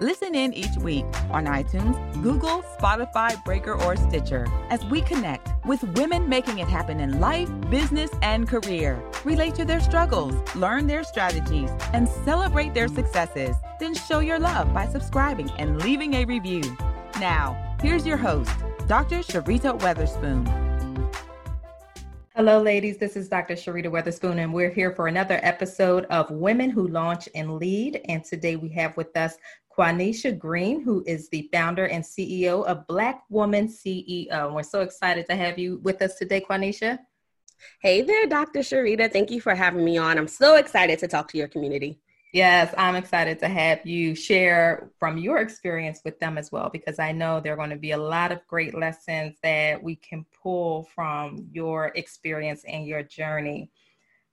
Listen in each week on iTunes, Google, Spotify, Breaker, or Stitcher as we connect with women making it happen in life, business, and career. Relate to their struggles, learn their strategies, and celebrate their successes. Then show your love by subscribing and leaving a review. Now, here's your host, Dr. Sharita Weatherspoon. Hello, ladies. This is Dr. Sharita Weatherspoon, and we're here for another episode of Women Who Launch and Lead. And today we have with us Quanisha Green, who is the founder and CEO of Black Woman CEO. We're so excited to have you with us today, Quanisha. Hey there, Dr. Sharita. Thank you for having me on. I'm so excited to talk to your community. Yes, I'm excited to have you share from your experience with them as well, because I know there are going to be a lot of great lessons that we can pull from your experience and your journey.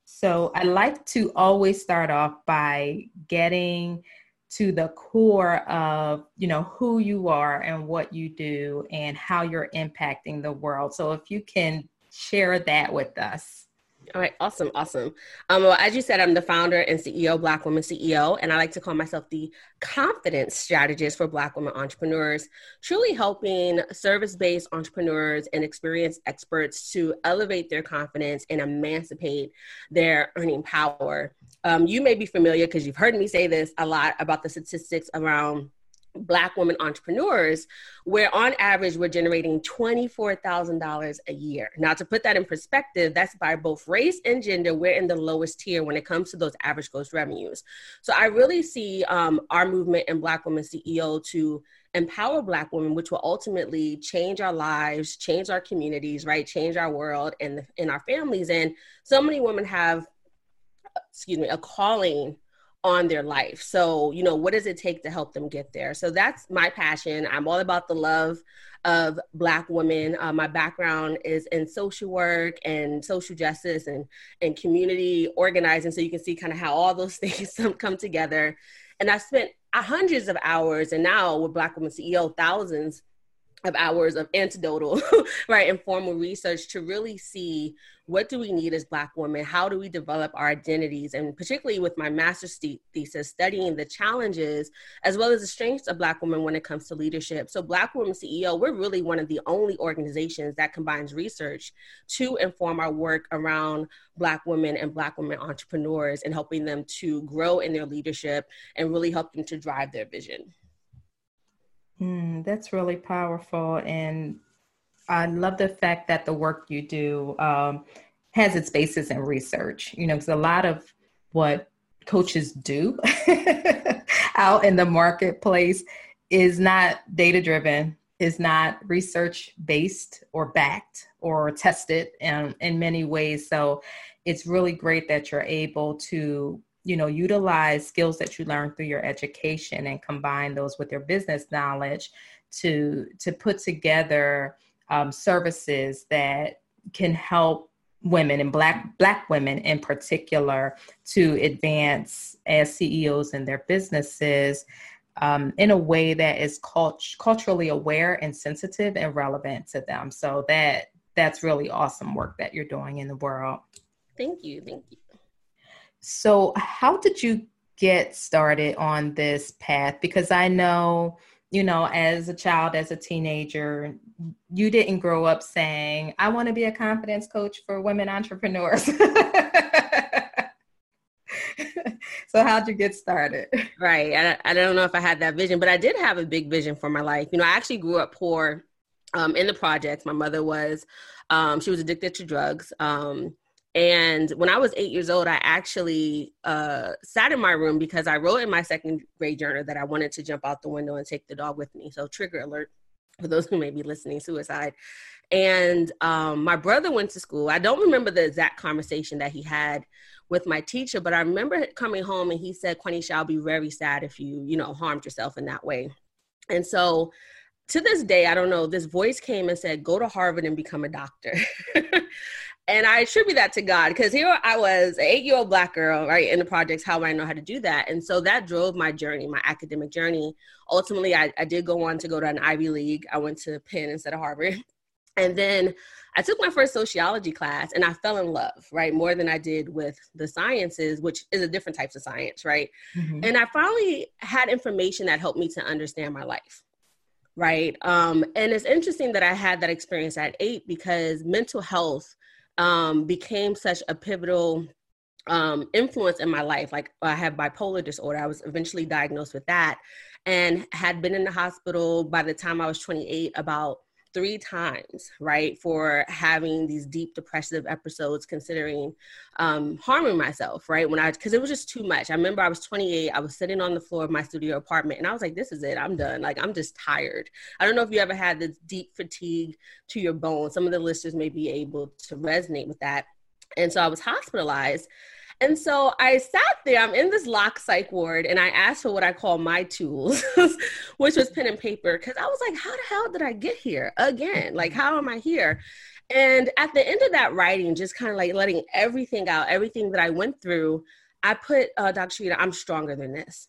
So I like to always start off by getting to the core of you know who you are and what you do and how you're impacting the world. So if you can share that with us all right, awesome, awesome. Um, well, as you said, I'm the founder and CEO, Black Woman CEO, and I like to call myself the confidence strategist for Black women entrepreneurs, truly helping service based entrepreneurs and experienced experts to elevate their confidence and emancipate their earning power. Um, you may be familiar because you've heard me say this a lot about the statistics around black women entrepreneurs where on average we're generating $24000 a year. Now to put that in perspective that's by both race and gender we're in the lowest tier when it comes to those average gross revenues. So i really see um, our movement in black women ceo to empower black women which will ultimately change our lives change our communities right? Change our world and in our families. And so many women have excuse me a calling on their life. So, you know, what does it take to help them get there? So that's my passion. I'm all about the love of Black women. Uh, my background is in social work and social justice and, and community organizing. So you can see kind of how all those things come together. And I spent hundreds of hours, and now with Black Women CEO, thousands of hours of anecdotal right informal research to really see what do we need as black women? How do we develop our identities? And particularly with my master's thesis studying the challenges as well as the strengths of black women when it comes to leadership. So black women ceo we're really one of the only organizations that combines research to inform our work around black women and black women entrepreneurs and helping them to grow in their leadership and really help them to drive their vision Mm, that's really powerful. And I love the fact that the work you do um, has its basis in research, you know, because a lot of what coaches do out in the marketplace is not data driven, is not research based or backed or tested in, in many ways. So it's really great that you're able to you know utilize skills that you learn through your education and combine those with your business knowledge to to put together um, services that can help women and black black women in particular to advance as CEOs in their businesses um, in a way that is cult- culturally aware and sensitive and relevant to them. So that that's really awesome work that you're doing in the world. Thank you. Thank you. So, how did you get started on this path? Because I know, you know, as a child, as a teenager, you didn't grow up saying, I want to be a confidence coach for women entrepreneurs. so how'd you get started right I, I don't know if i had that vision but i did have a big vision for my life you know i actually grew up poor um, in the projects my mother was um, she was addicted to drugs um, and when I was eight years old, I actually uh, sat in my room because I wrote in my second grade journal that I wanted to jump out the window and take the dog with me. So, trigger alert for those who may be listening suicide. And um, my brother went to school. I don't remember the exact conversation that he had with my teacher, but I remember coming home and he said, Quanisha, I'll be very sad if you, you know, harmed yourself in that way. And so to this day, I don't know, this voice came and said, go to Harvard and become a doctor. and I attribute that to God because here I was, an eight year old black girl, right, in the projects. How would I know how to do that? And so that drove my journey, my academic journey. Ultimately, I, I did go on to go to an Ivy League. I went to Penn instead of Harvard. And then I took my first sociology class and I fell in love, right? More than I did with the sciences, which is a different types of science, right? Mm-hmm. And I finally had information that helped me to understand my life, right? Um, and it's interesting that I had that experience at eight because mental health um, became such a pivotal um, influence in my life. Like I have bipolar disorder. I was eventually diagnosed with that and had been in the hospital by the time I was 28 about three times, right, for having these deep depressive episodes, considering um, harming myself, right? When I, because it was just too much. I remember I was 28, I was sitting on the floor of my studio apartment, and I was like, this is it, I'm done. Like, I'm just tired. I don't know if you ever had this deep fatigue to your bones. Some of the listeners may be able to resonate with that. And so I was hospitalized and so I sat there, I'm in this lock psych ward, and I asked for what I call my tools, which was pen and paper, because I was like, how the hell did I get here again? Like, how am I here? And at the end of that writing, just kind of like letting everything out, everything that I went through, I put, uh, Dr. Sharita, I'm stronger than this.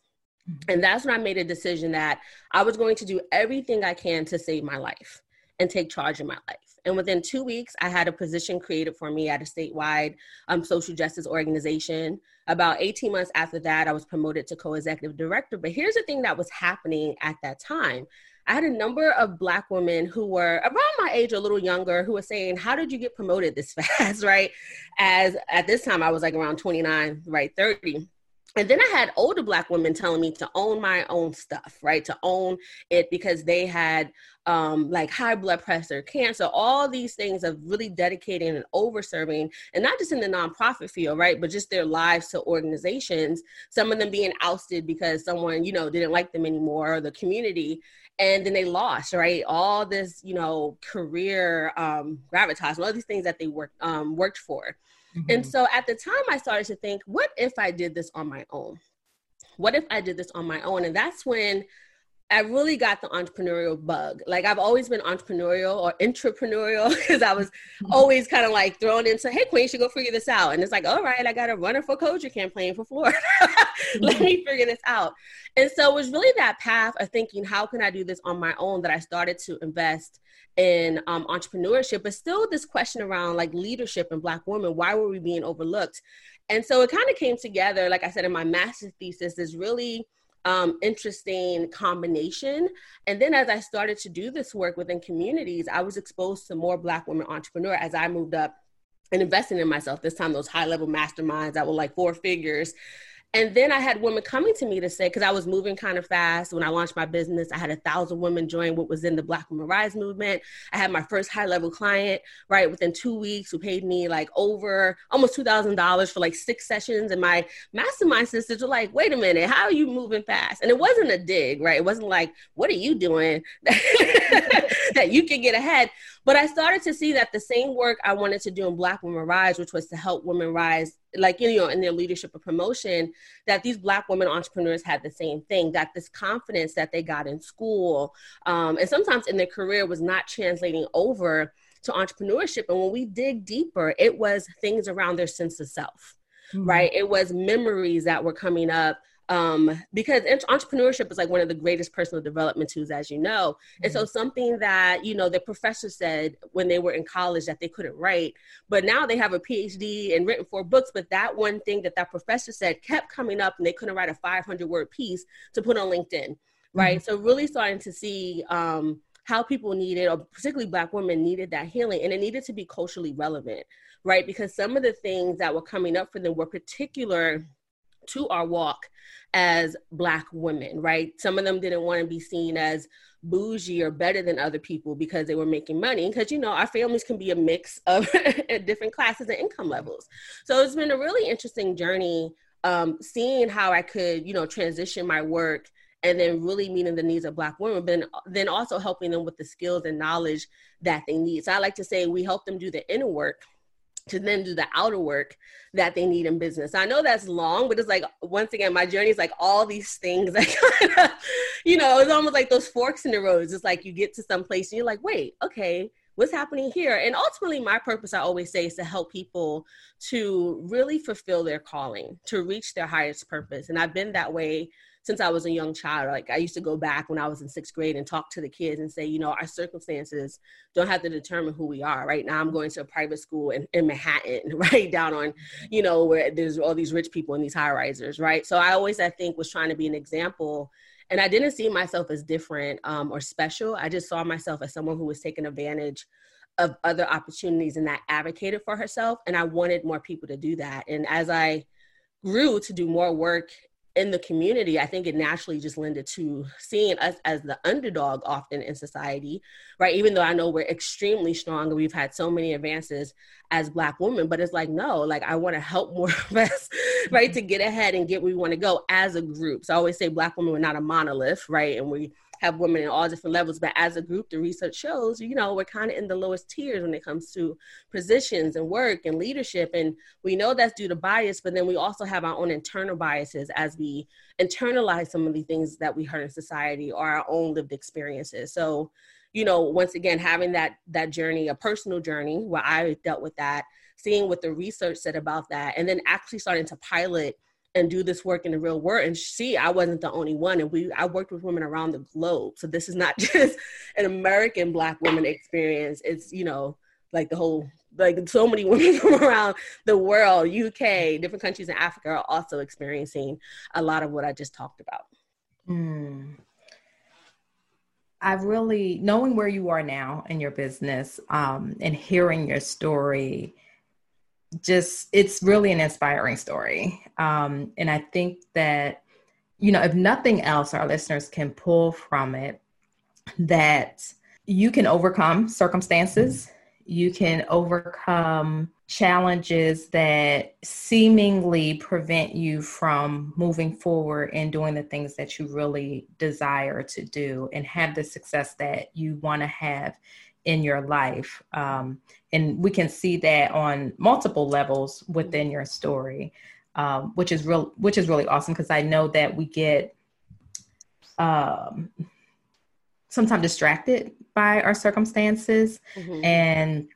Mm-hmm. And that's when I made a decision that I was going to do everything I can to save my life and take charge of my life. And within two weeks, I had a position created for me at a statewide um, social justice organization. About 18 months after that, I was promoted to co executive director. But here's the thing that was happening at that time. I had a number of Black women who were around my age, a little younger, who were saying, How did you get promoted this fast? right? As at this time, I was like around 29, right? 30 and then I had older black women telling me to own my own stuff, right? To own it because they had um, like high blood pressure, cancer, all these things of really dedicating and over serving, and not just in the nonprofit field, right? But just their lives to organizations. Some of them being ousted because someone, you know, didn't like them anymore or the community. And then they lost, right? All this, you know, career um, gravitas all these things that they worked um, worked for. Mm-hmm. And so at the time, I started to think, what if I did this on my own? What if I did this on my own? And that's when I really got the entrepreneurial bug. Like I've always been entrepreneurial or entrepreneurial because I was mm-hmm. always kind of like thrown into, hey, Queen, you should go figure this out. And it's like, all right, I got a runner for Koja campaign for Florida. Let mm-hmm. me figure this out. And so it was really that path of thinking, how can I do this on my own that I started to invest in um, entrepreneurship, but still this question around like leadership and Black women. Why were we being overlooked? And so it kind of came together, like I said in my master's thesis, is really um, interesting combination. And then as I started to do this work within communities, I was exposed to more Black women entrepreneurs as I moved up and investing in myself. This time, those high level masterminds that were like four figures and then I had women coming to me to say, because I was moving kind of fast when I launched my business, I had a thousand women join what was in the Black Women Rise movement. I had my first high level client, right, within two weeks who paid me like over almost $2,000 for like six sessions. And my mastermind sisters were like, wait a minute, how are you moving fast? And it wasn't a dig, right? It wasn't like, what are you doing that you can get ahead? But I started to see that the same work I wanted to do in Black Women Rise, which was to help women rise like you know in their leadership or promotion that these black women entrepreneurs had the same thing, that this confidence that they got in school um, and sometimes in their career was not translating over to entrepreneurship and when we dig deeper it was things around their sense of self mm-hmm. right it was memories that were coming up um, because entrepreneurship is like one of the greatest personal development tools, as you know. Mm-hmm. And so, mm-hmm. something that you know the professor said when they were in college that they couldn't write, but now they have a PhD and written four books. But that one thing that that professor said kept coming up, and they couldn't write a 500 word piece to put on LinkedIn, right? Mm-hmm. So, really starting to see. Um, how people needed, or particularly Black women, needed that healing, and it needed to be culturally relevant, right? Because some of the things that were coming up for them were particular to our walk as black women right? Some of them didn't want to be seen as bougie or better than other people because they were making money because you know our families can be a mix of different classes and income levels. So it's been a really interesting journey um, seeing how i could you know transition my work and then really meeting the needs of black women but then, then also helping them with the skills and knowledge that they need. So i like to say we help them do the inner work to then do the outer work that they need in business. I know that's long, but it's like once again, my journey is like all these things that kind of, you know, it's almost like those forks in the roads. It's like you get to some place and you're like, wait, okay, what's happening here? And ultimately, my purpose, I always say, is to help people to really fulfill their calling, to reach their highest purpose. And I've been that way since I was a young child. Like I used to go back when I was in sixth grade and talk to the kids and say, you know, our circumstances don't have to determine who we are. Right now, I'm going to a private school in, in Manhattan, right down on, you know, where there's all these rich people in these high risers, right? So I always, I think, was trying to be an example. And I didn't see myself as different um, or special. I just saw myself as someone who was taking advantage of other opportunities and that advocated for herself. And I wanted more people to do that. And as I grew to do more work in the community, I think it naturally just lended to seeing us as the underdog often in society, right? Even though I know we're extremely strong and we've had so many advances as Black women, but it's like, no, like I want to help more of us, right, to get ahead and get where we want to go as a group. So I always say Black women are not a monolith, right? And we have women in all different levels, but as a group, the research shows, you know, we're kind of in the lowest tiers when it comes to positions and work and leadership. And we know that's due to bias, but then we also have our own internal biases as we internalize some of the things that we heard in society or our own lived experiences. So, you know, once again, having that that journey, a personal journey where I dealt with that, seeing what the research said about that, and then actually starting to pilot and do this work in the real world. And see i wasn't the only one. And we i worked with women around the globe. So this is not just an american black woman experience. It's you know like the whole like so many women from around the world uk different countries in africa are also experiencing a lot of what i just talked about. Mm. i've really knowing where you are now in your business um, and hearing your story just it's really an inspiring story um, and i think that you know if nothing else our listeners can pull from it that you can overcome circumstances you can overcome challenges that seemingly prevent you from moving forward and doing the things that you really desire to do and have the success that you want to have in your life. Um, and we can see that on multiple levels within your story, um, which is real, which is really awesome because I know that we get um, sometimes distracted by our circumstances mm-hmm. and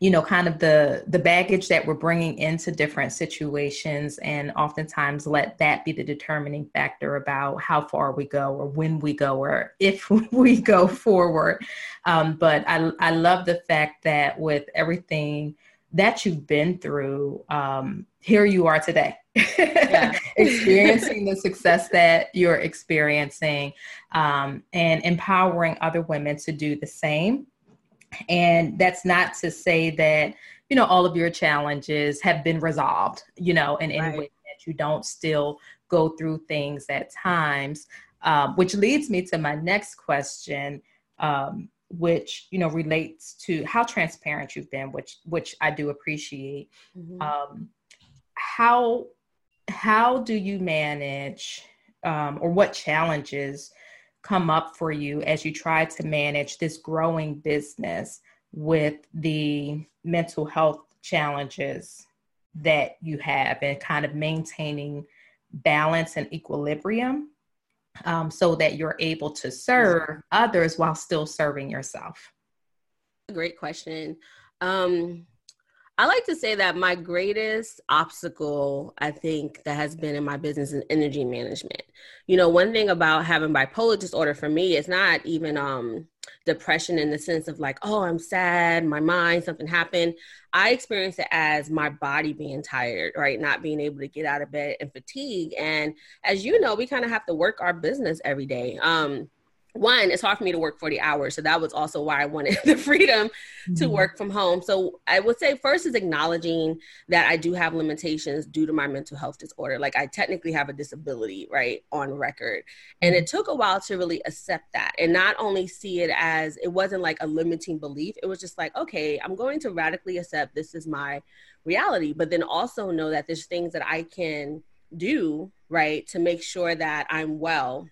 you know kind of the the baggage that we're bringing into different situations and oftentimes let that be the determining factor about how far we go or when we go or if we go forward. Um, but I, I love the fact that with everything that you've been through um, here you are today. Yeah. experiencing the success that you're experiencing um, and empowering other women to do the same and that's not to say that, you know, all of your challenges have been resolved, you know, in any right. way that you don't still go through things at times. Um, which leads me to my next question, um, which you know relates to how transparent you've been, which which I do appreciate. Mm-hmm. Um, how how do you manage, um, or what challenges come up for you as you try to manage this growing business with the mental health challenges that you have and kind of maintaining balance and equilibrium um, so that you're able to serve others while still serving yourself? Great question. Um, I like to say that my greatest obstacle, I think, that has been in my business is energy management. You know, one thing about having bipolar disorder for me is not even um, depression in the sense of like, oh, I'm sad, my mind, something happened. I experience it as my body being tired, right? Not being able to get out of bed and fatigue. And as you know, we kind of have to work our business every day. Um, one, it's hard for me to work 40 hours. So that was also why I wanted the freedom mm-hmm. to work from home. So I would say first is acknowledging that I do have limitations due to my mental health disorder. Like I technically have a disability, right, on record. And it mm-hmm. took a while to really accept that and not only see it as it wasn't like a limiting belief. It was just like, okay, I'm going to radically accept this is my reality, but then also know that there's things that I can do, right, to make sure that I'm well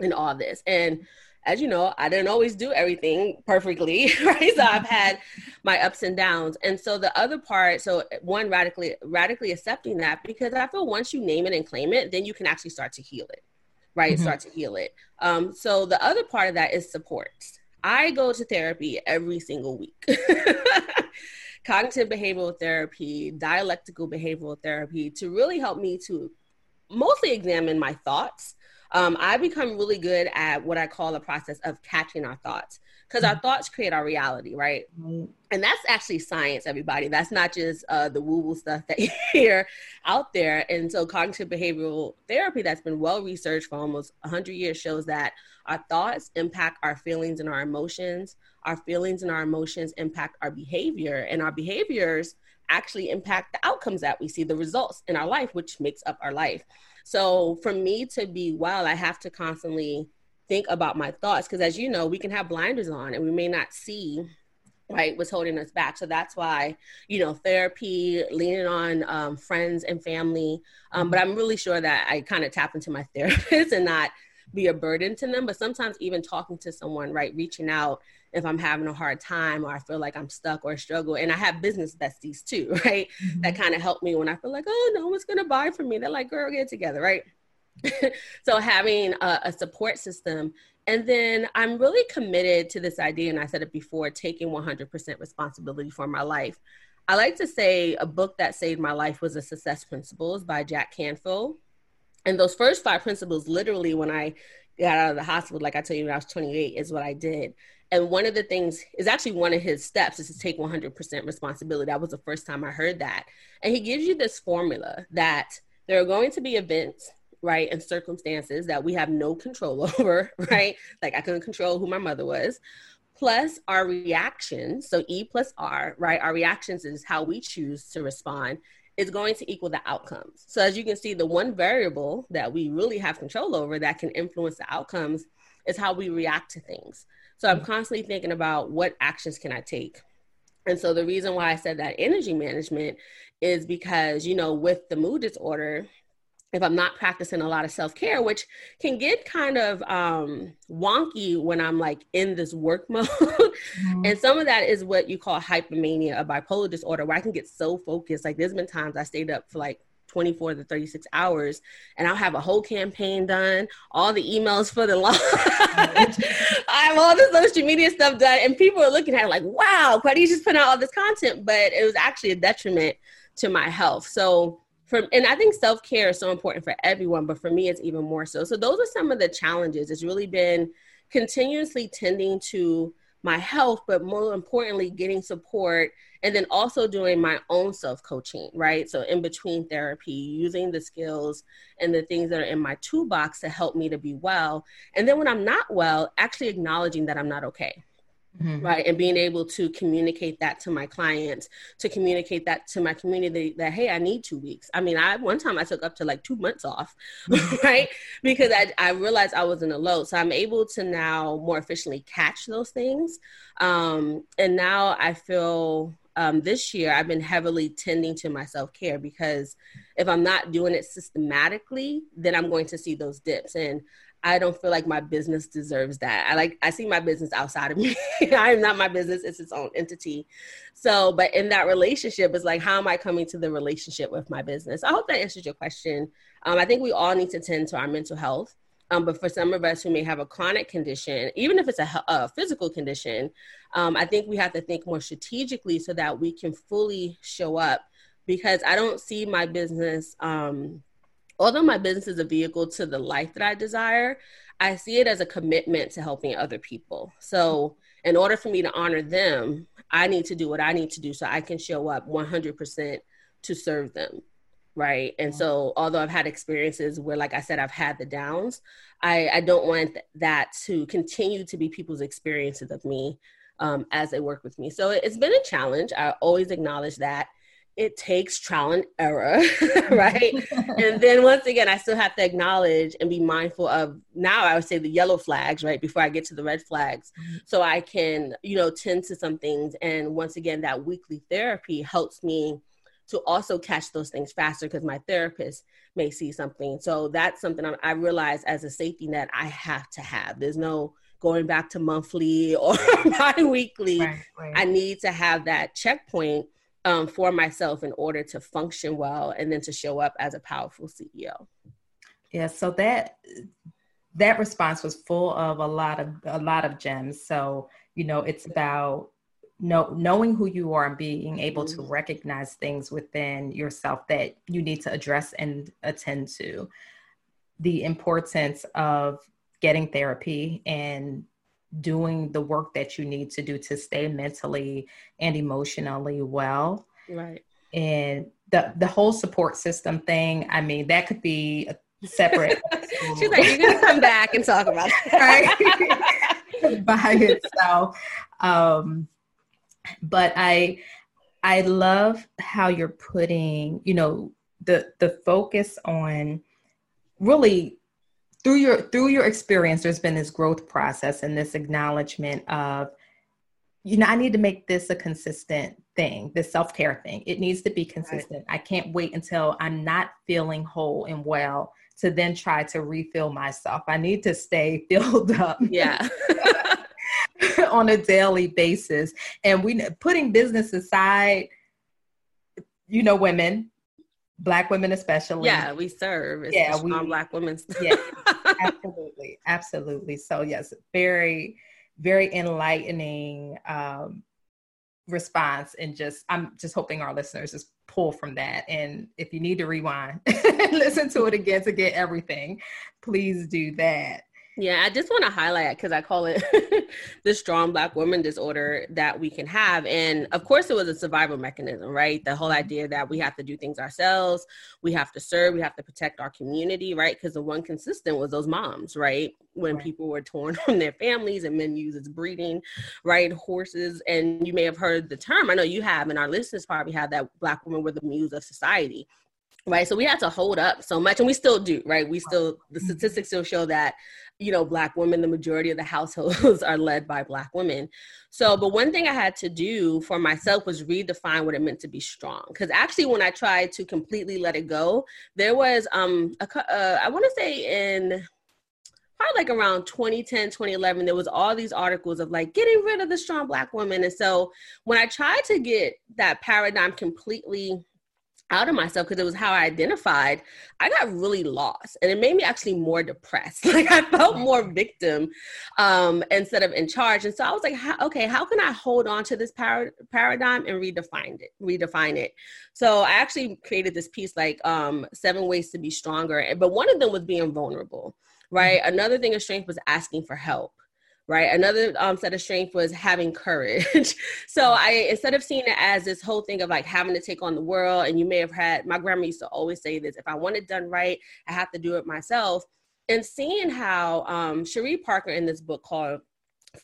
in all this. And as you know, I didn't always do everything perfectly, right? So I've had my ups and downs. And so the other part, so one radically radically accepting that because I feel once you name it and claim it, then you can actually start to heal it, right? Mm-hmm. Start to heal it. Um, so the other part of that is support. I go to therapy every single week. Cognitive behavioral therapy, dialectical behavioral therapy to really help me to mostly examine my thoughts um, I become really good at what I call the process of catching our thoughts because our mm-hmm. thoughts create our reality, right? Mm-hmm. And that's actually science, everybody. That's not just uh, the woo woo stuff that you hear out there. And so, cognitive behavioral therapy that's been well researched for almost 100 years shows that our thoughts impact our feelings and our emotions. Our feelings and our emotions impact our behavior, and our behaviors actually impact the outcomes that we see, the results in our life, which makes up our life. So for me to be well, I have to constantly think about my thoughts because as you know, we can have blinders on and we may not see right what's holding us back so that's why you know therapy leaning on um, friends and family um, but i'm really sure that i kind of tap into my therapist and not be a burden to them but sometimes even talking to someone right reaching out if I'm having a hard time or I feel like I'm stuck or struggle. And I have business besties too, right? Mm-hmm. That kind of help me when I feel like, oh, no one's going to buy from me. They're like, girl, get together, right? so having a, a, support system. And then I'm really committed to this idea, and I said it before, taking 100% responsibility for my life. I like to say a book that saved my life was The Success Principles by Jack Canfield. And those first five principles, literally, when I got out of the hospital, like I told you when I was 28, is what I did. And one of the things is actually one of his steps is to take 100% responsibility. That was the first time I heard that. And he gives you this formula that there are going to be events, right, and circumstances that we have no control over, right? Like I couldn't control who my mother was. Plus our reactions, so E plus R, right? Our reactions is how we choose to respond is going to equal the outcomes. So as you can see, the one variable that we really have control over that can influence the outcomes is how we react to things. So I'm constantly thinking about what actions can I take. And so the reason why I said that energy management is because, you know, with the mood disorder, if I'm not practicing a lot of self care, which can get kind of um, wonky when I'm like in this work mode. mm-hmm. And some of that is what you call hypomania, a bipolar disorder, where I can get so focused. Like there's been times I stayed up for like 24 to 36 hours and I'll have a whole campaign done, all the emails for the launch. I have all the social media stuff done and people are looking at it like, wow, Quadis just put out all this content, but it was actually a detriment to my health. So from and I think self-care is so important for everyone, but for me it's even more so. So those are some of the challenges. It's really been continuously tending to my health, but more importantly, getting support and then also doing my own self coaching, right? So, in between therapy, using the skills and the things that are in my toolbox to help me to be well. And then when I'm not well, actually acknowledging that I'm not okay. Mm-hmm. Right. And being able to communicate that to my clients, to communicate that to my community that, hey, I need two weeks. I mean, I one time I took up to like two months off, right? Because I, I realized I was in a low. So I'm able to now more efficiently catch those things. Um, and now I feel um, this year I've been heavily tending to my self care because if I'm not doing it systematically, then I'm going to see those dips. And I don't feel like my business deserves that. I like I see my business outside of me. I am not my business, it's its own entity. So, but in that relationship, it's like how am I coming to the relationship with my business? I hope that answers your question. Um, I think we all need to tend to our mental health. Um, but for some of us who may have a chronic condition, even if it's a, a physical condition, um, I think we have to think more strategically so that we can fully show up. Because I don't see my business, um, although my business is a vehicle to the life that I desire, I see it as a commitment to helping other people. So, in order for me to honor them, I need to do what I need to do so I can show up 100% to serve them right? And so although i've had experiences where like i said i've had the downs i i don't want that to continue to be people's experiences of me um, as they work with me. So it's been a challenge. I always acknowledge that. It takes trial and error right? And then once again i still have to acknowledge and be mindful of now i would say the yellow flags right before i get to the red flags. Mm-hmm. so i can you know tend to some things. And once again that weekly therapy helps me to also catch those things faster because my therapist may see something. So that's something I realize as a safety net I have to have. There's no going back to monthly or bi-weekly Right, right. i need to have that checkpoint um, for myself in order to function well and then to show up as a powerful ceo Yeah, so that that response was full of a lot of a lot of gems. So, you know, it's about know, knowing who you are and being able to Mhm. recognize things within yourself that you need to address and attend to. The importance of getting therapy and doing the work that you need to do to stay mentally and emotionally well. Right. And the the whole support system thing i mean that could be a separate she's like you're gonna come back and talk about it right. By itself. Um but i i love how you're putting you know the the focus on really through your through your experience there's been this growth process and this acknowledgement of you know i need to make this a consistent thing this self-care thing. It needs to be consistent. I can't wait until i'm not feeling whole and well to then try to refill myself. I need to stay filled up. Yeah on a daily basis. And we putting business aside you know women black women especially. Yeah we serve Yeah, we we- black women. yeah absolutely absolutely. So yes very very enlightening um response and just i'm just hoping our listeners just pull from that. And if you need to rewind and listen to it again to get everything please do that Yeah, I just want to highlight because I call it the strong black woman disorder that we can have. And of course, it was a survival mechanism, right? The whole mm-hmm. idea that we have to do things ourselves, we have to serve, we have to protect our community, right? Because the one consistent was those moms, right? When Right. people were torn from their families and men used as breeding, right? Horses. And you may have heard the term, I know you have, and our listeners probably have that black women were the muse of society. Right. So we had to hold up so much, and we still do, right? We still, the mm-hmm. statistics still show that you know, black women, the majority of the households are led by black women. So, but one thing I had to do for myself was redefine what it meant to be strong. Because actually, when I tried to completely let it go, there was, um, a, uh, I want to say in probably like around 2010, 2011, there was all these articles of like getting rid of the strong black woman. And so when I tried to get that paradigm completely out of myself because it was how I identified, I got really lost and it made me actually more depressed. Like I felt more victim um, instead of in charge. And so I was like, how, okay, how can I hold on to this par- paradigm and redefine it, redefine it? So I actually created this piece like um, seven ways to be stronger. But one of them was being vulnerable, right? Another thing of strength was asking for help right? Another um, set of strength was having courage. So i instead of seeing it as this whole thing of like having to take on the world and you may have had my grandma used to always say this if i want it done right i have to do it myself. And seeing how um, Sheri parker in this book called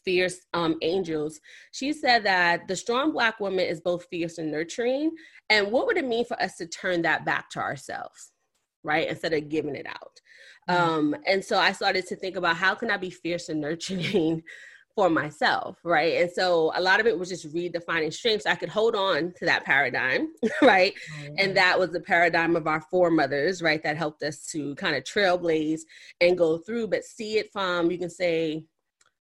fierce um, angels she said that the strong black woman is both fierce and nurturing and what would it mean for us to turn that back to ourselves right instead of giving it out um, and so I started to think about how can I be fierce and nurturing for myself, right? And so a lot of it was just redefining strengths. I could hold on to that paradigm, right? And that was the paradigm of our foremothers, right? That helped us to kind of trailblaze and go through, but see it from, you can say,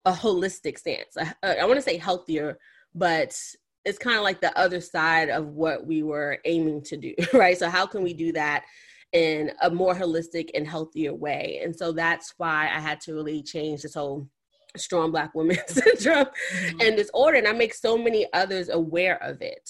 a holistic stance. I, I want to say healthier, but it's kind of like the other side of what we were aiming to do, right? So, how can we do that in a more holistic and healthier way? And so that's why I had to really change this whole strong black woman syndrome Mhm. and disorder. And I make so many others aware of it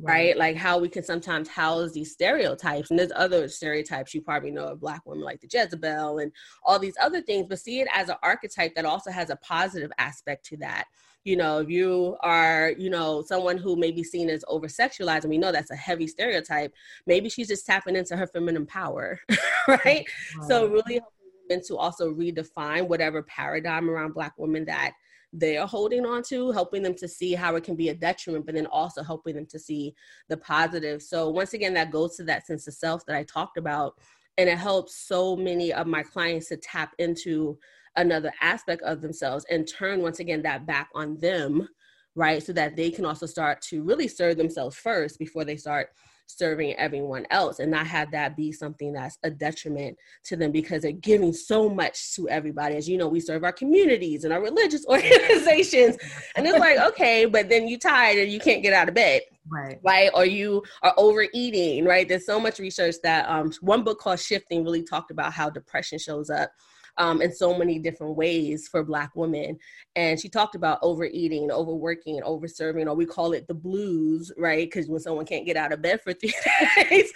right? Like how we can sometimes house these stereotypes. And there's other stereotypes you probably know of Black women, like the Jezebel and all these other things, but see it as an archetype that also has a positive aspect to that. You know, if you are, you know, someone who may be seen as over sexualized, and we know that's a heavy stereotype, maybe she's just tapping into her feminine power, right? So really helping women to also redefine whatever paradigm around Black women that they are holding on to, helping them to see how it can be a detriment, but then also helping them to see the positive. So once again, that goes to that sense of self that I talked about. And it helps so many of my clients to tap into another aspect of themselves and turn once again that back on them, right? So that they can also start to really serve themselves first before they start serving everyone else and not have that be something that's a detriment to them because they're giving so much to everybody. As you know, we serve our communities and our religious organizations. And it's like, okay, but then you tired and you can't get out of bed. Right. Right. Or you are overeating, right? There's so much research that um, one book called Shifting really talked about how depression shows up um, in so many different ways for Black women. And she talked about overeating, overworking, overserving, or we call it the blues, right? Because when someone can't get out of bed for three days,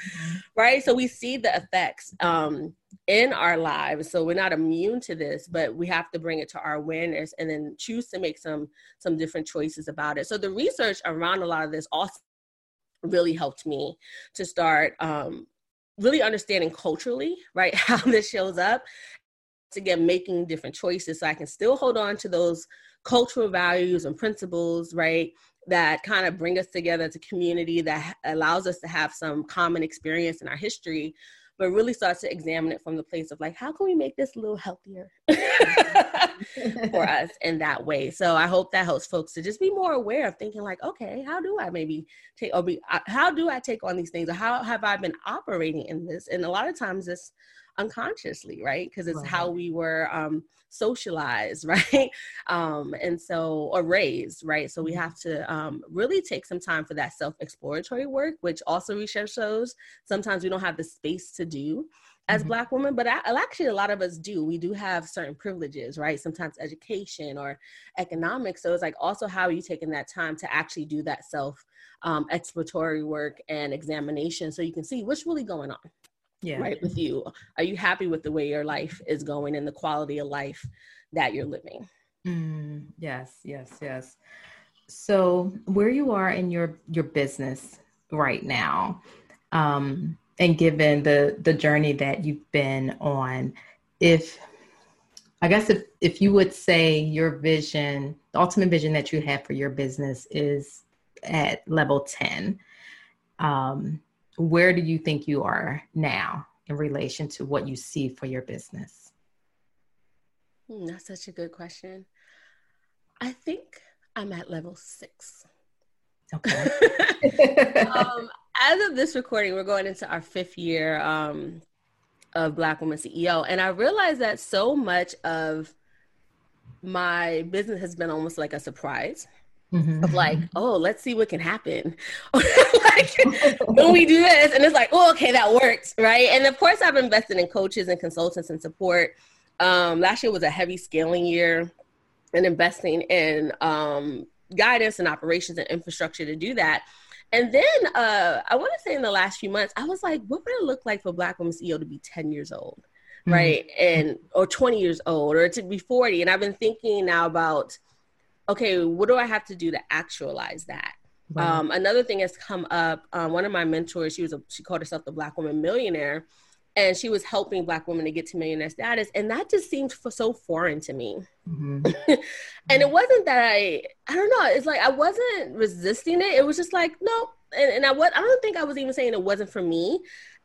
right? So we see the effects um, in our lives. So we're not immune to this, but we have to bring it to our awareness and then choose to make some some different choices about it. So the research around a lot of this also really helped me to start um, really understanding culturally, right, how this shows up again making different choices. So i can still hold on to those cultural values and principles right that kind of bring us together as a community that allows us to have some common experience in our history but really start to examine it from the place of like how can we make this a little healthier for us in that way? So i hope that helps folks to just be more aware of thinking like okay how do i maybe take or be uh, how do i take on these things? Or how have i been operating in this? And a lot of times it's unconsciously, right? Because it's right. how we were um, socialized, right? Um, and so, or raised, right? So we mm-hmm. have to um, really take some time for that self exploratory work, which also research shows sometimes we don't have the space to do as mm-hmm. black women but I, actually a lot of us do we do have certain privileges right sometimes education or economics so it's like also how are you taking that time to actually do that self um, exploratory work and examination so you can see what's really going on yeah. right with you. Are you happy with the way your life is going and the quality of life that you're living? Mm, yes yes yes. So where you are in your your business right now um and given the the journey that you've been on if i guess if if you would say your vision the ultimate vision that you have for your business is at level 10 um where do you think you are now in relation to what you see for your business? Hmm, that's such a good question. I think I'm at level six. Okay. um, as of this recording, we're going into our fifth year um, of Black Woman CEO. And I realized that so much of my business has been almost like a surprise mm-hmm. of like, oh, let's see what can happen. like when we do this, and it's like, oh, okay, that works, right? And of course, I've invested in coaches and consultants and support. Um, last year was a heavy scaling year, and investing in um, guidance and operations and infrastructure to do that. And then uh, I want to say in the last few months, I was like, what would it look like for Black Women CEO to be 10 years old? Mm-hmm. Right. And, or 20 years old, or to be 40. And I've been thinking now about okay, what do I have to do to actualize that? Um, another thing has come up. Um, one of my mentors, she was a, she called herself the Black Woman Millionaire, and she was helping Black women to get to millionaire status, and that just seemed for, so foreign to me. Mm-hmm. and it wasn't that I, I don't know. It's like I wasn't resisting it. It was just like no, and, and I what I don't think I was even saying it wasn't for me.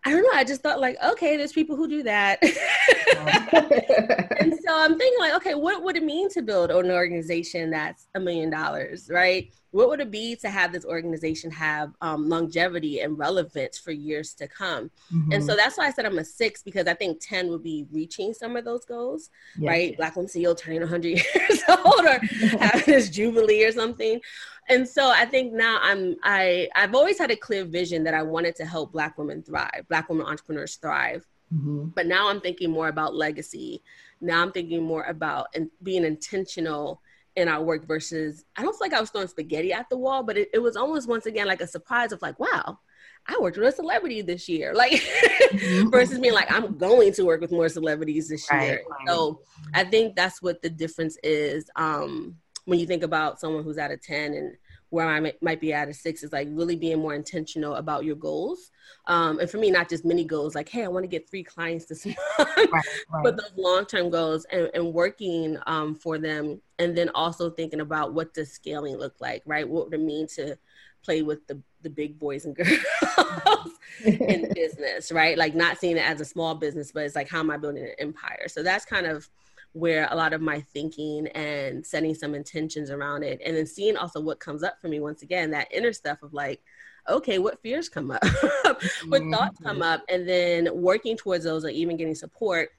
I don't know. I just thought like, okay, there's people who do that. and so I'm thinking like, okay, what would it mean to build an organization that's a million dollars, right? What would it be to have this organization have um, longevity and relevance for years to come? Mm-hmm. And so that's why I said I'm a six because I think 10 would be reaching some of those goals, yes, right? Yes. Black Woman CEO turning 100 years old or having this jubilee or something and so I think now I'm I I've always had a clear vision that I wanted to help Black women thrive, Black women entrepreneurs thrive. Mm-hmm. But now I'm thinking more about legacy. Now I'm thinking more about and being intentional in our work versus I don't feel like I was throwing spaghetti at the wall, but it, it was almost once again like a surprise of like, wow, I worked with a celebrity this year. Like mm-hmm. versus being like, I'm going to work with more celebrities this right, year. Right. So I think that's what the difference is. Um, when you think about someone who's at a 10 and where I might be at a six is like really being more intentional about your goals. Um, and for me, not just mini goals, like, hey, I want to get three clients this month, right, right. but those long term goals and, and working um, for them. And then also thinking about what does scaling look like, right? What would it mean to play with the, the big boys and girls in business, right? Like not seeing it as a small business, but it's like, how am I building an empire? So that's kind of where a lot of my thinking and setting some intentions around it and then seeing also what comes up for me once again that inner stuff of like okay, what fears come up? what thoughts mm-hmm. come up? And then working towards those or even getting support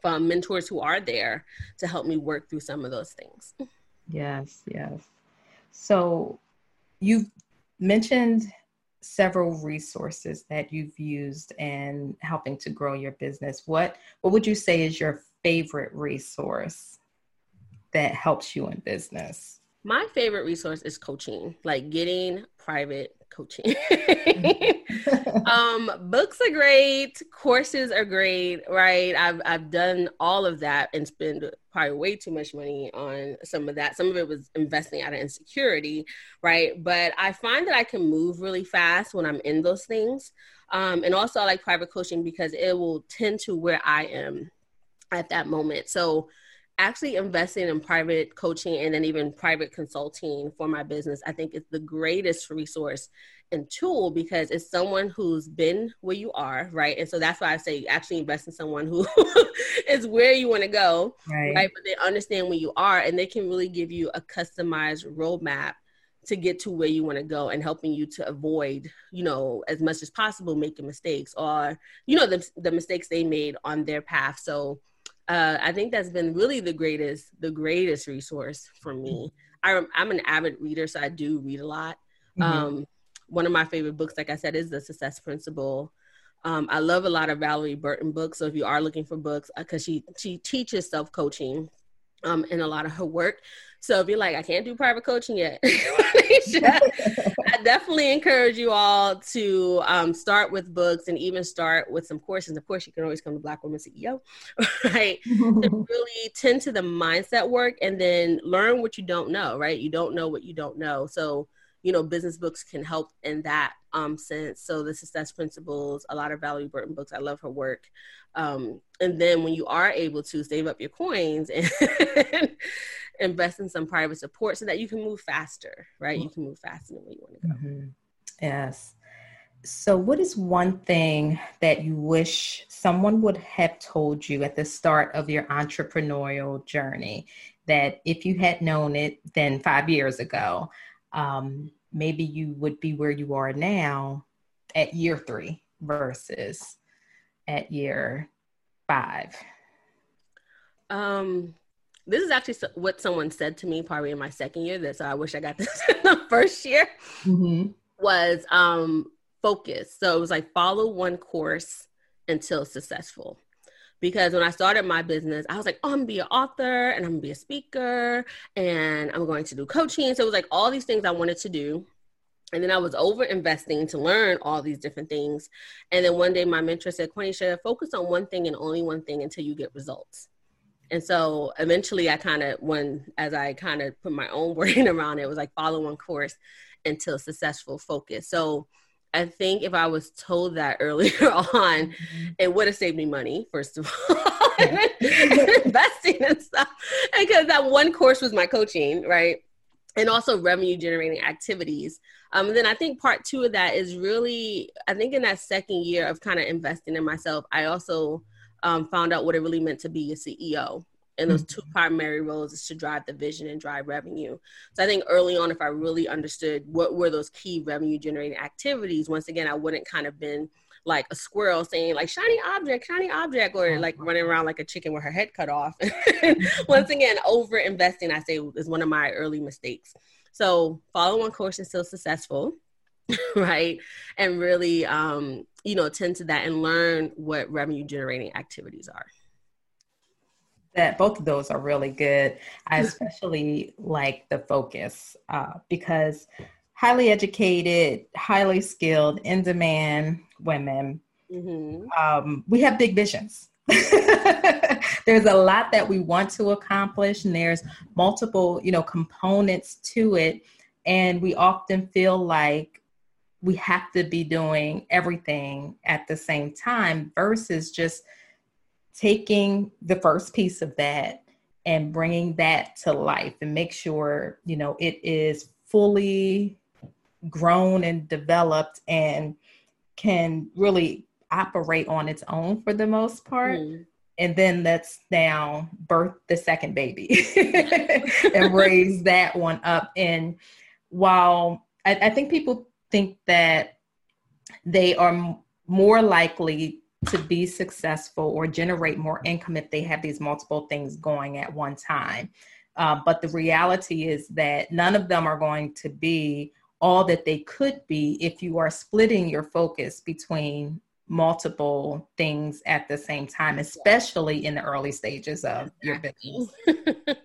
from mentors who are there to help me work through some of those things. Yes, yes. So you've mentioned several resources that you've used in helping to grow your business. What what would you say is your favorite resource that helps you in business? My favorite resource is coaching, like getting private coaching. um, books are great, courses are great, right? I've I've done all of that and spend probably way too much money on some of that. Some of it was investing out of insecurity, right? But I find that I can move really fast when I'm in those things. Um, and also I like private coaching because it will tend to where I am at that moment. So actually investing in private coaching and then even private consulting for my business, I think is the greatest resource and tool because it's someone who's been where you are, right? And so that's why I say actually invest in someone who is where you want to go, right. right? But they understand where you are and they can really give you a customized roadmap to get to where you want to go and helping you to avoid, you know, as much as possible making mistakes or, you know, the, the mistakes they made on their path. So uh, I think that's been really the greatest, the greatest resource for me. I, I'm an avid reader, so I do read a lot. Mm-hmm. Um, one of my favorite books, like I said, is The Success Principle. Um, I love a lot of Valorie Burton books. So if you are looking for books, because uh, she she teaches self coaching um, in a lot of her work. So if you're like, I can't do private coaching yet, I definitely encourage you all to um, start with books and even start with some courses. Of course, you can always come to Black Woman CEO, right? to really tend to the mindset work and then learn what you don't know, right? You don't know what you don't know. So you know, business books can help in that um, sense. So the success principles, a lot of Valorie Burton books. I love her work. Um, and then when you are able to save up your coins and invest in some private support so that you can move faster, right? You can move faster than where you want to go. Mm-hmm. Yes. So, what is one thing that you wish someone would have told you at the start of your entrepreneurial journey that if you had known it then five years ago, um, maybe you would be where you are now at year three versus at year five? Um, this is actually what someone said to me probably in my second year. That so I wish I got this in the first year. Mm-hmm. Was um focus. So it was like follow one course until successful because when I started my business, I was like, oh, I'm gonna be an author and I'm gonna be a speaker and I'm going to do coaching. So it was like all these things I wanted to do. And then I was over investing to learn all these different things. And then one day my mentor said, Quanisha, focus on one thing and only one thing until you get results. And so eventually I kind of, when, as I kind of put my own wording around it, it was like follow one course until successful focus. So I think if I was told that earlier on, mm-hmm. it would have saved me money, first of all, investing and stuff. Because that one course was my coaching, right? And also revenue generating activities. Um, and then I think part two of that is really, I think in that second year of kind of investing in myself, I also um, found out what it really meant to be a CEO and those two mm-hmm. primary roles is to drive the vision and drive revenue. So I think early on, if I really understood what were those key revenue generating activities, once again, I wouldn't kind of been like a squirrel saying like shiny object, shiny object, or like running around like a chicken with her head cut off. once again, over investing, I say is one of my early mistakes. So follow one course is still successful. right and really um you know tend to that and learn what revenue generating activities are that both of those are really good. I especially like the focus uh, because highly educated, highly skilled, in demand women, mm-hmm. um, we have big visions. there's a lot that we want to accomplish, and there's multiple, you know, components to it, and we often feel like we have to be doing everything at the same time versus just taking the first piece of that and bringing that to life and make sure you know it is fully grown and developed and can really operate on its own for the most part mm. and then let's now birth the second baby and raise that one up and while I, I think people think that they are m- more likely to be successful or generate more income if they have these multiple things going at one time. Uh, but the reality is that none of them are going to be all that they could be if you are splitting your focus between multiple things at the same time, especially in the early stages of your business.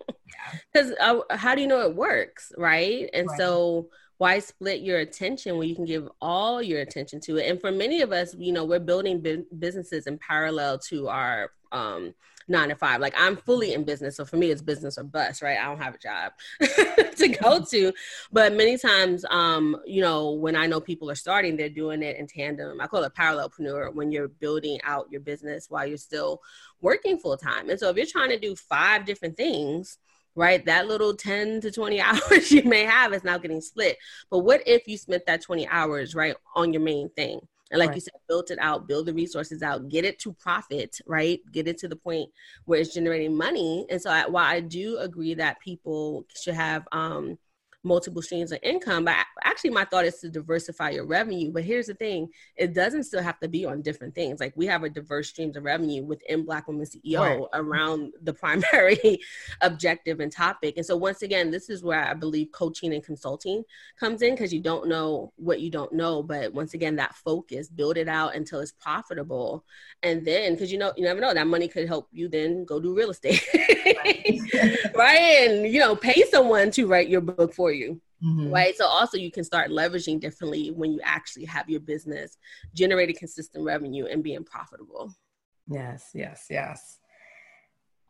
Because uh, how do you know it works, right? And Right. so why split your attention when you can give all your attention to it? And for many of us, you know, we're building bu- businesses in parallel to our um, nine to five. Like I'm fully in business, so for me, it's business or bust, right? I don't have a job to go to, but many times, um, you know, when I know people are starting, they're doing it in tandem. I call it parallelpreneur when you're building out your business while you're still working full time. And so if you're trying to do five different things, right, that little 10 to 20 hours you may have is now getting split. But what if you spent that 20 hours, right, on your main thing? And like Right. you said, built it out, build the resources out, get it to profit, right? Get it to the point where it's generating money. And so, I, while I do agree that people should have um, multiple streams of income, but actually, my thought is to diversify your revenue. But here's the thing: it doesn't still have to be on different things. Like we have a diverse streams of revenue within Black Women CEO Right. around the primary objective and topic. And so, once again, this is where I believe coaching and consulting comes in because you don't know what you don't know. But once again, that focus, build it out until it's profitable, and then because you know you never know that money could help you then go do real estate, right? And you know, pay someone to write your book for you Mhm. right so also you can start leveraging differently when you actually have your business generating consistent revenue and being profitable Yes, yes, yes.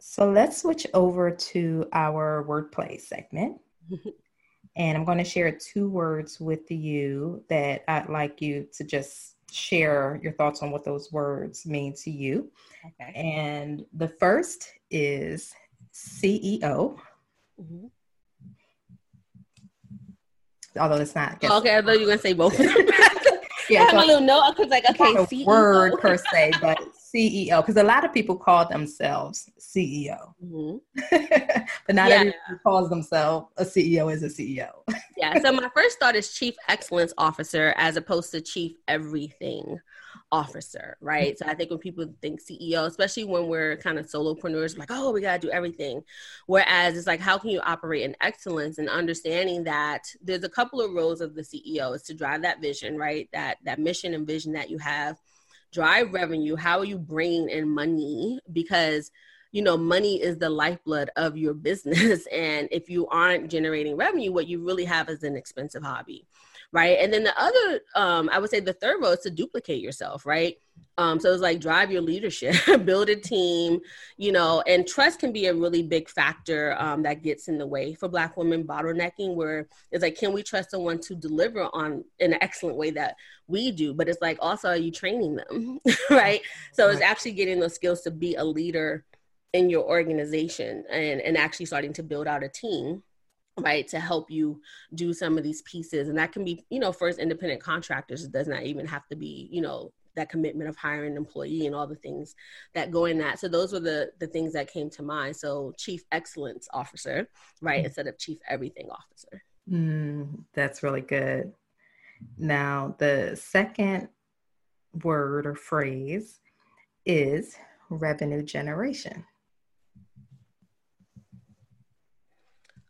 So let's switch over to our wordplay segment. and I'm going to share two words with you that I'd like you to just share your thoughts on what those words mean to you. okay And the first is CEO, Mhm. Although it's not. okay i thought you were gonna say both Yeah, I have so a little note i was like okay not a CEO. word per se, but CEO, because a lot of people call themselves CEO, Mhm. but not Yeah. everyone calls themselves a CEO is a CEO. yeah so my first thought is chief excellence officer as opposed to chief everything officer right? So i think when people think ceo especially when we're kind of solopreneurs like oh we got to do everything. Whereas it's like how can you operate in excellence and understanding that there's a couple of roles of the ceo is to drive that vision right? That that mission and vision that you have drive revenue how are you bringing in money? Because you know money is the lifeblood of your business and if you aren't generating revenue what you really have is an expensive hobby right? And then the other um i would say the third role is to duplicate yourself right? Um so it's like drive your leadership build a team you know and trust can be a really big factor um, that gets in the way for black women bottlenecking where it's like can we trust someone to deliver on in an excellent way that we do? But it's like also are you training them right? So it's actually getting those skills to be a leader in your organization and, and actually starting to build out a team right to help you do some of these pieces and that can be you know first independent contractors it does not even have to be you know that commitment of hiring an employee and all the things that go in that so those were the the things that came to mind so chief excellence officer right Mm-hmm. instead of chief everything officer Mm, that's really good. Now, the second word or phrase is revenue generation.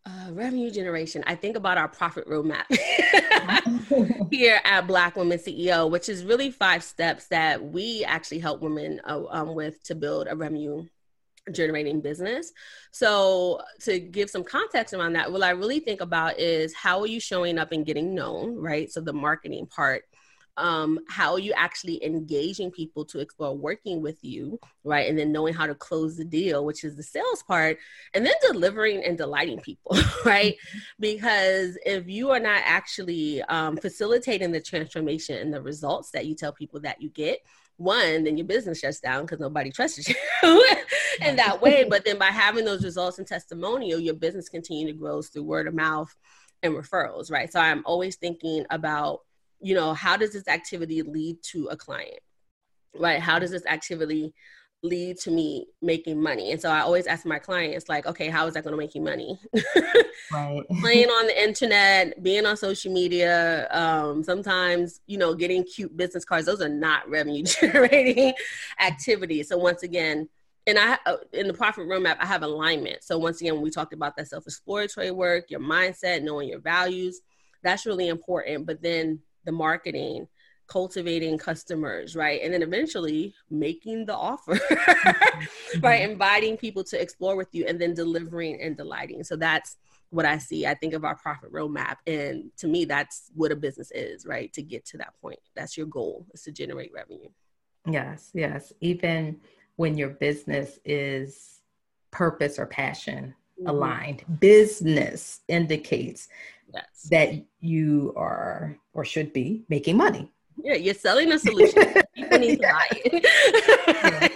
Uh, revenue generation i think about our profit roadmap here at Black Women CEO, which is really five steps that we actually help women uh, um, with to build a revenue generating business. So, to give some context around that, what I really think about is how are you showing up and getting known, right? So, the marketing part. Um, how are you actually engaging people to explore working with you, right? And then knowing how to close the deal, which is the sales part, and then delivering and delighting people, right? because if you are not actually um, facilitating the transformation and the results that you tell people that you get one then your business shuts down because nobody trusts you in that way but then by having those results and testimonial your business continue to grow through word of mouth and referrals right so i'm always thinking about you know how does this activity lead to a client right how does this activity lead to me making money. And so I always ask my clients, like, okay, how is that going to make you money? right. Playing on the internet, being on social media, um, sometimes, you know, getting cute business cards, those are not revenue generating activities. So once again, and I uh, in the profit roadmap, I have alignment. So once again, we talked about that self exploratory work, your mindset, knowing your values, that's really important. But then the marketing, cultivating customers, right? And then eventually making the offer, mm-hmm. right? Inviting people to explore with you and then delivering and delighting. So that's what I see. I think of our profit roadmap. And to me, that's what a business is, right? To get to that point. That's your goal is to generate revenue. Yes, yes. Even when your business is purpose or passion mm-hmm. aligned, business indicates yes. that you are or should be making money yeah, you're selling a solution. People need to buy it.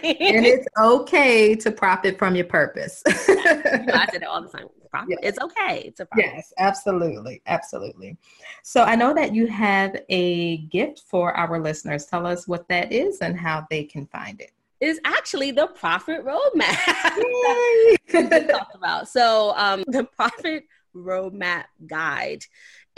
and it's okay to profit from your purpose. you know, I said it all the time. Profit. It's okay. It's a profit. Yes, absolutely. Absolutely. So I know that you have a gift for our listeners. Tell us what that is and how they can find it. is actually the profit roadmap talked about. So um, the profit roadmap guide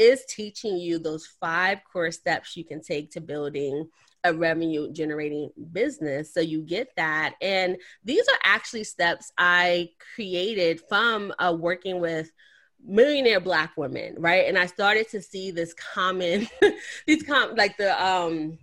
is teaching you those five core steps you can take to building a revenue generating business. So you get that. And these are actually steps I created from uh, working with millionaire black women, right? And I started to see this common, these com like the um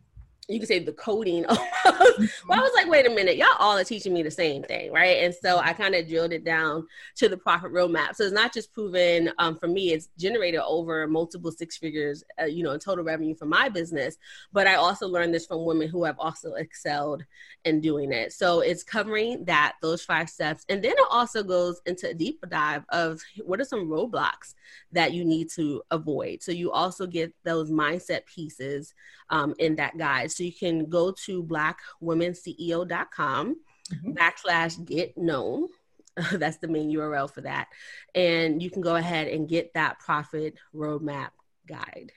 you can say the coding well, I was like, wait a minute, y'all all are teaching me the same thing, right? And so I kind of drilled it down to the profit roadmap. So it's not just proven um, for me; it's generated over multiple six figures, uh, you know, in total revenue for my business. But I also learned this from women who have also excelled in doing it. So it's covering that those five steps, and then it also goes into a deeper dive of what are some roadblocks that you need to avoid. So you also get those mindset pieces um, in that guide. So you can go to blackwomenceo.com mm-hmm. backslash get known. That's the main URL for that. And you can go ahead and get that profit roadmap guide.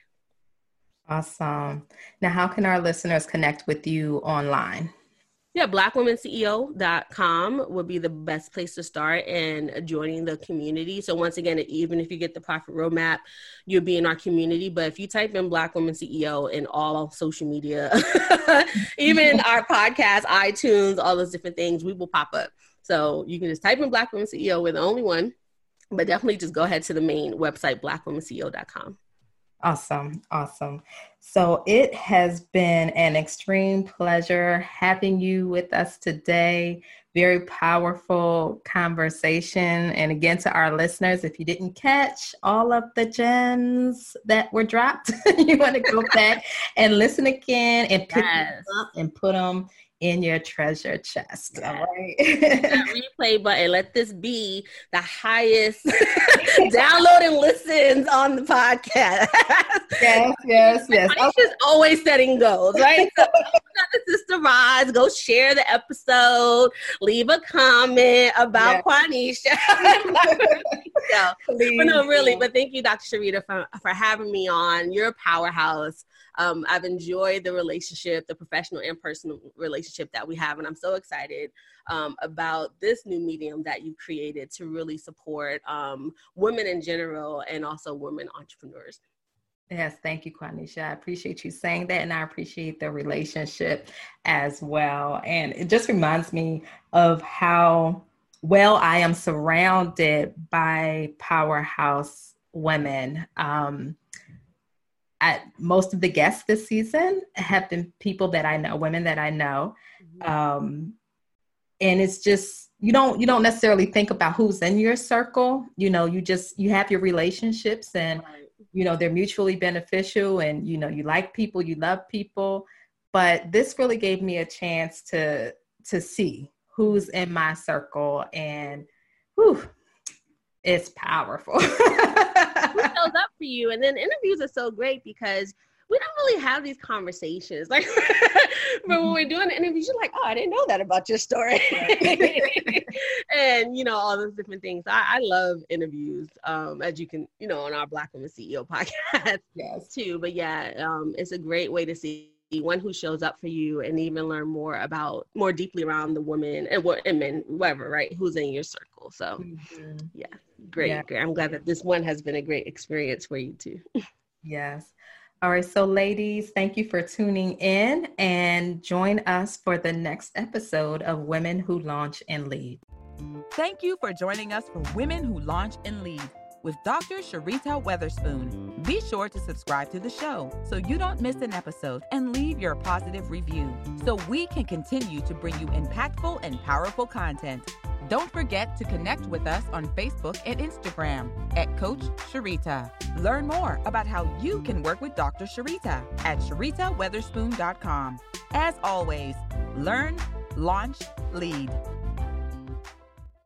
Awesome. Now, how can our listeners connect with you online? Yeah, blackwomenceo.com would be the best place to start and joining the community. So once again, even if you get the profit roadmap, you'll be in our community. But if you type in Black Women CEO in all social media, even our podcast, iTunes, all those different things, we will pop up. So you can just type in Black Women CEO. We're the only one, but definitely just go ahead to the main website, blackwomenceo.com. Awesome. Awesome. So it has been an extreme pleasure having you with us today. Very powerful conversation. And again, to our listeners, if you didn't catch all of the gems that were dropped, you want to go back and listen again and pick yes. them up and put them in your treasure chest. Yes. All right. replay button. Let this be the highest download and listens on the podcast. yes, yes, yes. Quanisha's always setting goals, right? So sister Roz, go share the episode, leave a comment about yes. Quanisha. so, but no, really, but thank you, Dr. Sharita, for, for having me on. You're a powerhouse. Um, I've enjoyed the relationship, the professional and personal relationship that we have, and I'm so excited um, about this new medium that you've created to really support um, women in general and also women entrepreneurs. Yes, thank you, Quanisha. I appreciate you saying that, and I appreciate the relationship as well. And it just reminds me of how well I am surrounded by powerhouse women. Um, at most of the guests this season have been people that I know, women that I know. Mm-hmm. Um, and it's just you don't you don't necessarily think about who's in your circle. You know, you just you have your relationships and right. you know they're mutually beneficial and you know you like people, you love people. But this really gave me a chance to to see who's in my circle and whew, it's powerful. Who shows up for you? And then interviews are so great because we don't really have these conversations. Like, but when we're doing the interviews, you're like, oh, I didn't know that about your story. and, you know, all those different things. I, I love interviews, um, as you can, you know, on our Black Women CEO podcast yes. too. But yeah, um, it's a great way to see one who shows up for you and even learn more about more deeply around the women and what and men, whatever, right? Who's in your circle. So mm-hmm. yeah, great, yeah. great. I'm glad that this one has been a great experience for you too. yes. All right, so ladies, thank you for tuning in and join us for the next episode of Women Who Launch and Lead. Thank you for joining us for Women Who Launch and Lead with Dr. Sharita Weatherspoon. Be sure to subscribe to the show so you don't miss an episode and leave your positive review so we can continue to bring you impactful and powerful content. Don't forget to connect with us on Facebook and Instagram at Coach Sharita. Learn more about how you can work with Dr. Sharita at sharitaweatherspoon.com. As always, learn, launch, lead.